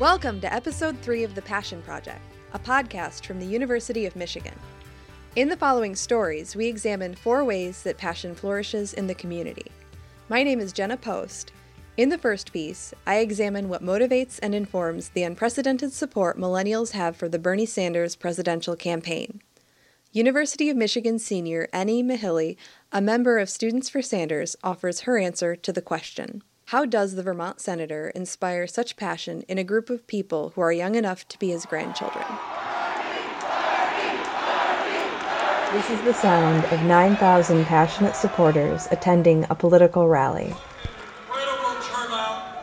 Welcome to episode three of The Passion Project, a podcast from the University of Michigan. In the following stories, we examine four ways that passion flourishes in the community. My name is Jenna Post. In the first piece, I examine what motivates and informs the unprecedented support millennials have for the Bernie Sanders presidential campaign. University of Michigan senior Annie Mahili, a member of Students for Sanders, offers her answer to the question How does the Vermont senator inspire such passion in a group of people who are young enough to be his grandchildren? This is the sound of 9,000 passionate supporters attending a political rally. Incredible turnout,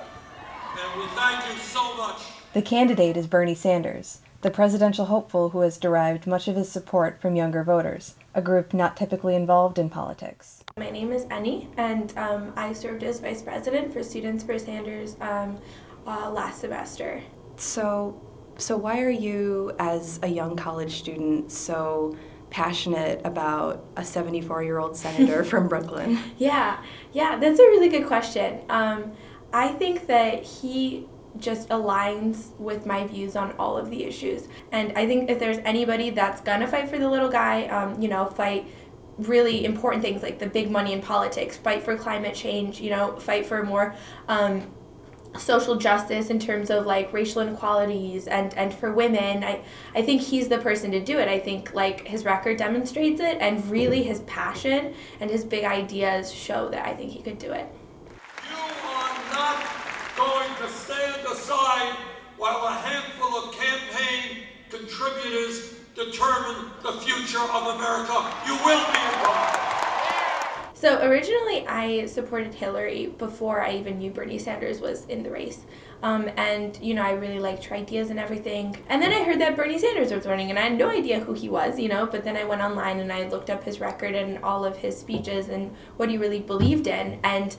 and we thank you so much. The candidate is Bernie Sanders, the presidential hopeful who has derived much of his support from younger voters, a group not typically involved in politics. My name is Annie, and um, I served as vice president for Students for Sanders um, uh, last semester. So, so why are you, as a young college student, so passionate about a 74 year old senator from Brooklyn? Yeah, yeah, that's a really good question. Um, I think that he just aligns with my views on all of the issues. And I think if there's anybody that's gonna fight for the little guy, um, you know, fight really important things like the big money in politics, fight for climate change, you know, fight for more um, social justice in terms of like racial inequalities and and for women i i think he's the person to do it. I think like his record demonstrates it and really his passion and his big ideas show that i think he could do it You are not going to stand aside while a handful of campaign contributors determine the future of America. You will be involved. So originally, I supported Hillary before I even knew Bernie Sanders was in the race. Um, and, you know, I really liked her ideas and everything. And then I heard that Bernie Sanders was running, and I had no idea who he was, you know. But then I went online and I looked up his record and all of his speeches and what he really believed in. And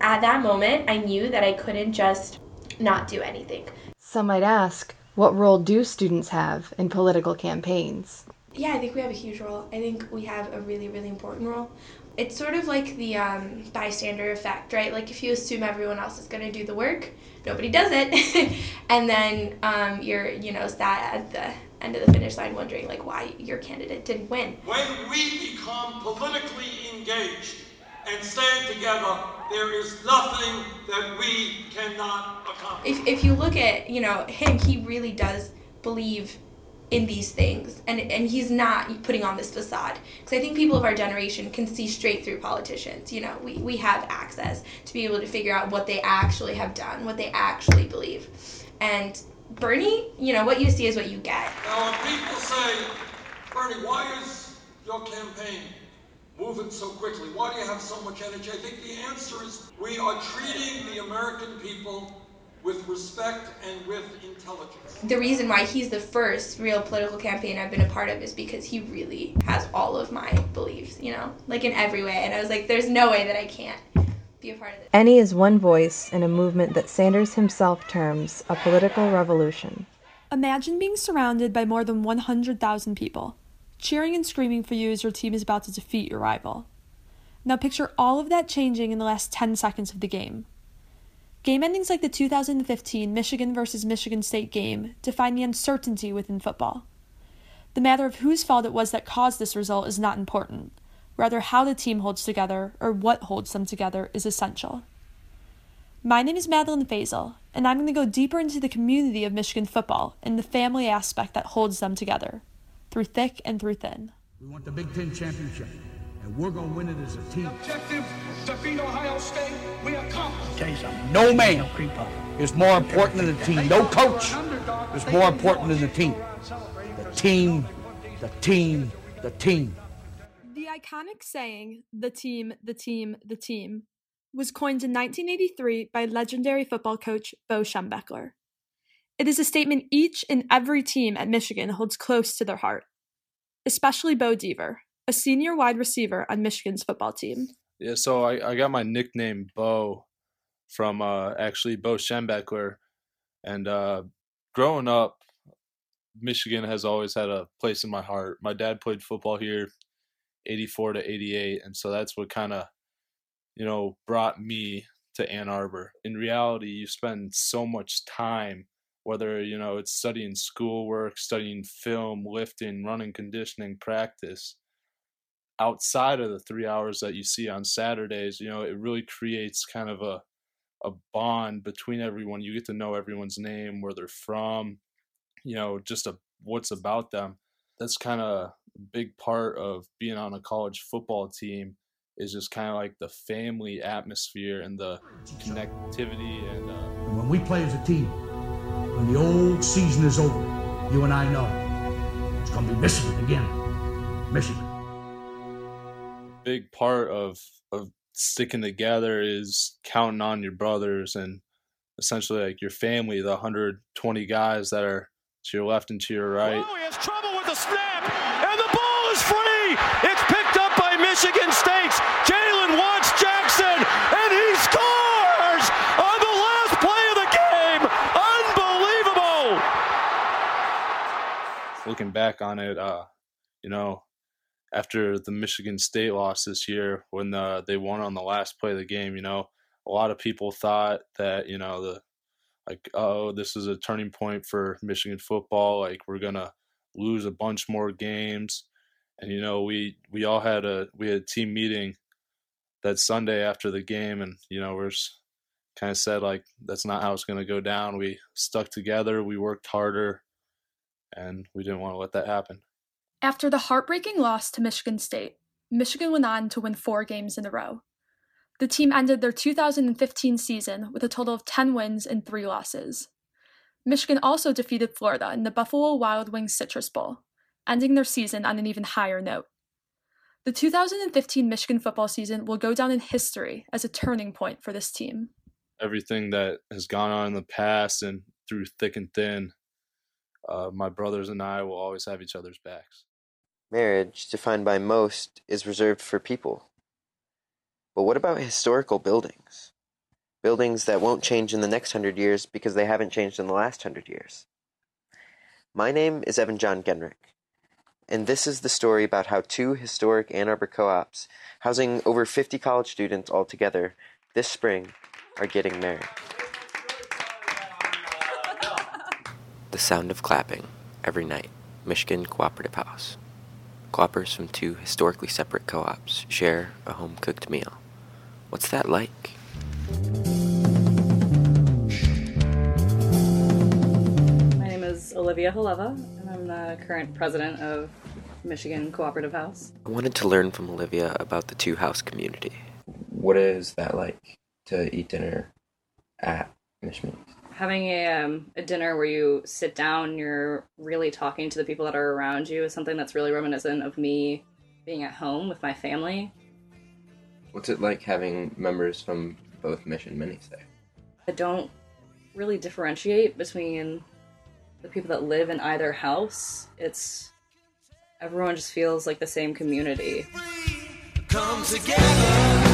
at that moment, I knew that I couldn't just not do anything. Some might ask, what role do students have in political campaigns? Yeah, I think we have a huge role. I think we have a really, really important role. It's sort of like the um, bystander effect, right? Like if you assume everyone else is going to do the work, nobody does it, and then um, you're, you know, sat at the end of the finish line wondering like why your candidate didn't win. When we become politically engaged and stand together, there is nothing that we cannot accomplish. If if you look at you know him, he really does believe in these things. And and he's not putting on this facade. Because i think people of our generation can see straight through politicians. You know we, we have access to be able to figure out what they actually have done what they actually believe. And bernie you know what you see is what you get. Now, when people say, Bernie, why is your campaign moving so quickly? Why do you have so much energy? I think the answer is we are treating the American people with respect and with intelligence. the reason why he's the first real political campaign I've been a part of is because he really has all of my beliefs, you know, like in every way. And I was like, there's no way that I can't be a part of this. Annie is one voice in a movement that Sanders himself terms a political revolution. Imagine being surrounded by more than 100,000 people, cheering and screaming for you as your team is about to defeat your rival. Now picture all of that changing in the last 10 seconds of the game. Game endings like the 2015 Michigan versus Michigan State game define the uncertainty within football. The matter of whose fault it was that caused this result is not important. Rather, how the team holds together, or what holds them together, is essential. My name is Madeline Faisal, and I'm going to go deeper into the community of Michigan football and the family aspect that holds them together, through thick and through thin. We want the Big Ten championship, and we're going to win it as a team. objective to beat Ohio State, we accomplished. Tell you something, no man is more important than the team. No coach is more important than the team. The team, the team, the team. The iconic saying, the team, the team, the team, was coined in 1983 by legendary football coach Bo Schembechler. It is a statement each and every team at Michigan holds close to their heart, especially Bo Dever, a senior wide receiver on Michigan's football team. Yeah, so I, I got my nickname Bo from uh, actually Bo Schembechler. And uh, growing up, Michigan has always had a place in my heart. My dad played football here, 84 to 88. And so that's what kind of, you know, brought me to Ann Arbor. In reality, you spend so much time whether you know it's studying schoolwork, studying film, lifting, running, conditioning, practice. Outside of the three hours that you see on Saturdays, you know, it really creates kind of a a bond between everyone. You get to know everyone's name, where they're from, you know, just a what's about them. That's kind of a big part of being on a college football team is just kind of like the family atmosphere and the connectivity and uh, when we play as a team, when the old season is over, you and I know it's going to be Michigan again. Michigan. Big part of of sticking together is counting on your brothers and essentially like your family, the 120 guys that are to your left and to your right. Oh, he has trouble with the snap, and the ball is free. It's picked up by Michigan State. Jalen Watts Jackson, and he scores on the last play of the game. Unbelievable. Looking back on it, uh, you know, after the Michigan State loss this year, when uh, they won on the last play of the game, you know, a lot of people thought that you know the like oh this is a turning point for Michigan football. Like we're gonna lose a bunch more games, and you know we we all had a we had a team meeting that Sunday after the game, and you know we're kind of said like that's not how it's gonna go down. We stuck together, we worked harder, and we didn't want to let that happen. After the heartbreaking loss to Michigan State, Michigan went on to win four games in a row. The team ended their 2015 season with a total of 10 wins and 3 losses. Michigan also defeated Florida in the Buffalo Wild Wings Citrus Bowl, ending their season on an even higher note. The 2015 Michigan football season will go down in history as a turning point for this team. Everything that has gone on in the past and through thick and thin, uh, my brothers and I will always have each other's backs. Marriage, defined by most, is reserved for people. But what about historical buildings? Buildings that won't change in the next hundred years because they haven't changed in the last hundred years. My name is Evan John Genrick, and this is the story about how two historic Ann Arbor co ops, housing over 50 college students altogether, this spring are getting married. The sound of clapping every night, Michigan Cooperative House. Coppers from two historically separate co ops share a home cooked meal. What's that like? My name is Olivia Haleva, and I'm the current president of Michigan Cooperative House. I wanted to learn from Olivia about the two house community. What is that like to eat dinner at Michigan? Having a, um, a dinner where you sit down, and you're really talking to the people that are around you is something that's really reminiscent of me being at home with my family. What's it like having members from both Mission Minis there? I don't really differentiate between the people that live in either house. It's everyone just feels like the same community. Come together.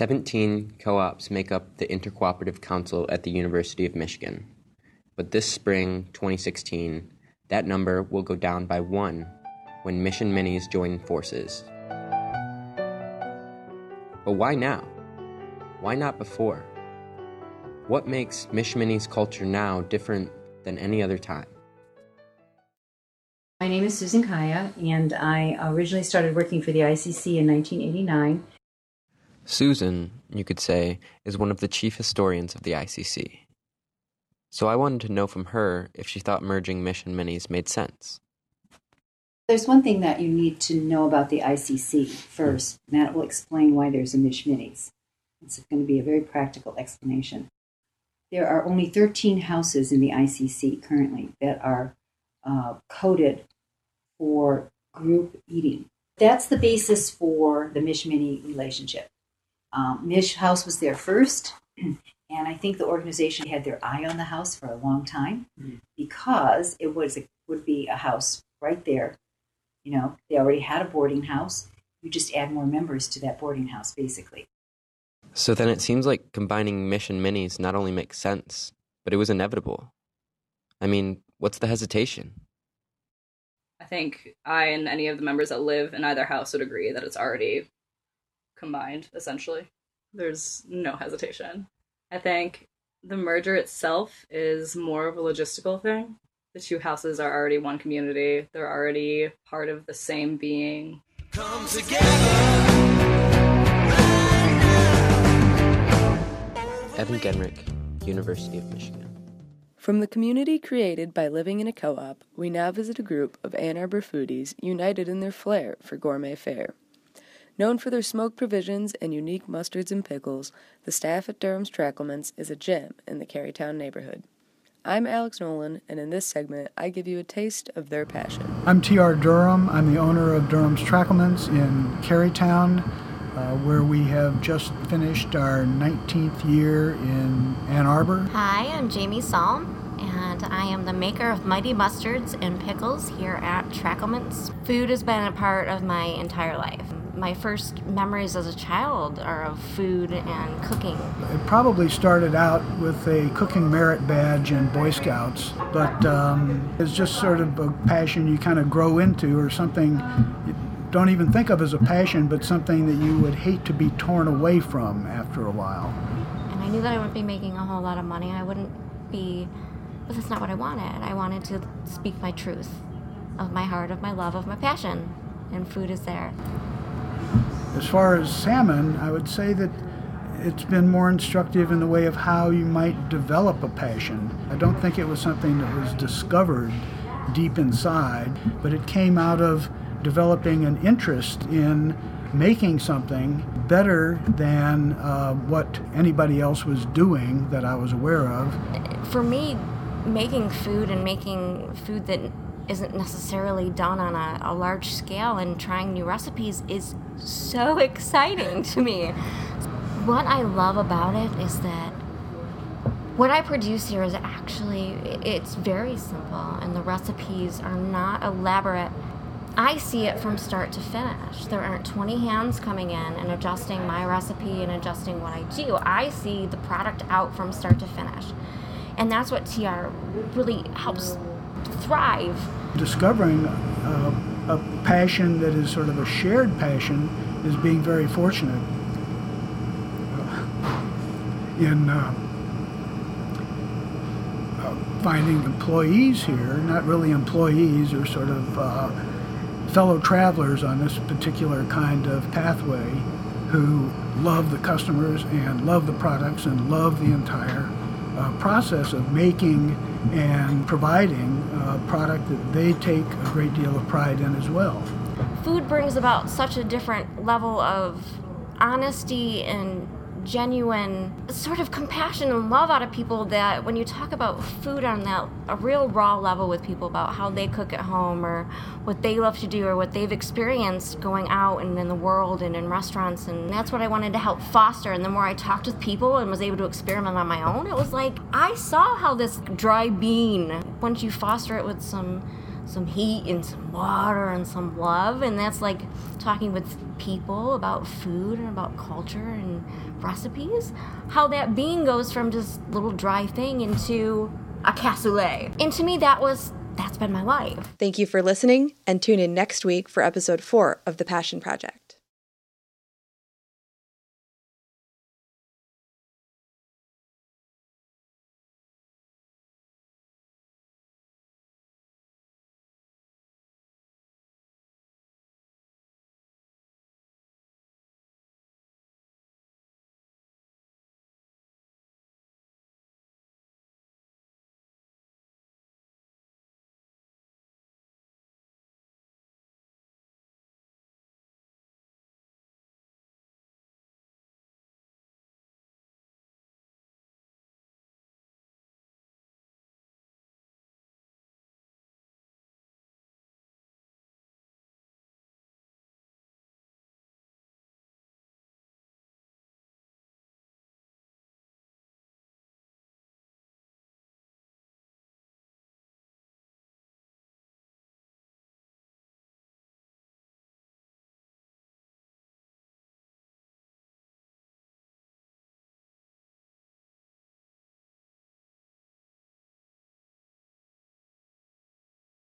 17 co ops make up the Intercooperative Council at the University of Michigan. But this spring, 2016, that number will go down by one when Mission Minis join forces. But why now? Why not before? What makes Mission Minis culture now different than any other time? My name is Susan Kaya, and I originally started working for the ICC in 1989. Susan, you could say, is one of the chief historians of the ICC. So I wanted to know from her if she thought merging Mission Minis made sense. There's one thing that you need to know about the ICC first, and that will explain why there's a Mish Minis. It's going to be a very practical explanation. There are only 13 houses in the ICC currently that are uh, coded for group eating. That's the basis for the Mish Mini relationship. Um, Mish House was there first, and I think the organization had their eye on the house for a long time because it was a, would be a house right there. You know, they already had a boarding house. You just add more members to that boarding house, basically. So then it seems like combining Mission Minis not only makes sense, but it was inevitable. I mean, what's the hesitation? I think I and any of the members that live in either house would agree that it's already combined, essentially. There's no hesitation. I think the merger itself is more of a logistical thing. The two houses are already one community, they're already part of the same being. Come together. Evan Genrick, University of Michigan. From the community created by living in a co op, we now visit a group of Ann Arbor foodies united in their flair for gourmet fare. Known for their smoked provisions and unique mustards and pickles, the staff at Durham's Tracklements is a gem in the Kerrytown neighborhood. I'm Alex Nolan, and in this segment, I give you a taste of their passion. I'm T.R. Durham. I'm the owner of Durham's Tracklements in Kerrytown, uh, where we have just finished our 19th year in Ann Arbor. Hi, I'm Jamie Salm, and I am the maker of Mighty Mustards and Pickles here at Tracklements. Food has been a part of my entire life my first memories as a child are of food and cooking. It probably started out with a cooking merit badge in Boy Scouts, but um, it's just sort of a passion you kind of grow into or something you don't even think of as a passion, but something that you would hate to be torn away from after a while. And I knew that I wouldn't be making a whole lot of money. I wouldn't be, but that's not what I wanted. I wanted to speak my truth of my heart, of my love, of my passion, and food is there. As far as salmon, I would say that it's been more instructive in the way of how you might develop a passion. I don't think it was something that was discovered deep inside, but it came out of developing an interest in making something better than uh, what anybody else was doing that I was aware of. For me, making food and making food that isn't necessarily done on a, a large scale and trying new recipes is so exciting to me. What I love about it is that what I produce here is actually it's very simple and the recipes are not elaborate. I see it from start to finish. There aren't 20 hands coming in and adjusting my recipe and adjusting what I do. I see the product out from start to finish. And that's what TR really helps thrive. Discovering uh, a passion that is sort of a shared passion is being very fortunate. In uh, uh, finding employees here, not really employees, or sort of uh, fellow travelers on this particular kind of pathway who love the customers and love the products and love the entire uh, process of making and providing a product that they take a great deal of pride in as well. Food brings about such a different level of honesty and genuine sort of compassion and love out of people that when you talk about food on that a real raw level with people about how they cook at home or what they love to do or what they've experienced going out and in the world and in restaurants. And that's what I wanted to help foster. And the more I talked with people and was able to experiment on my own it was like I saw how this dry bean once you foster it with some some heat and some water and some love and that's like talking with people about food and about culture and recipes. How that bean goes from just little dry thing into a cassoulet. And to me that was that's been my life. Thank you for listening and tune in next week for episode 4 of the passion project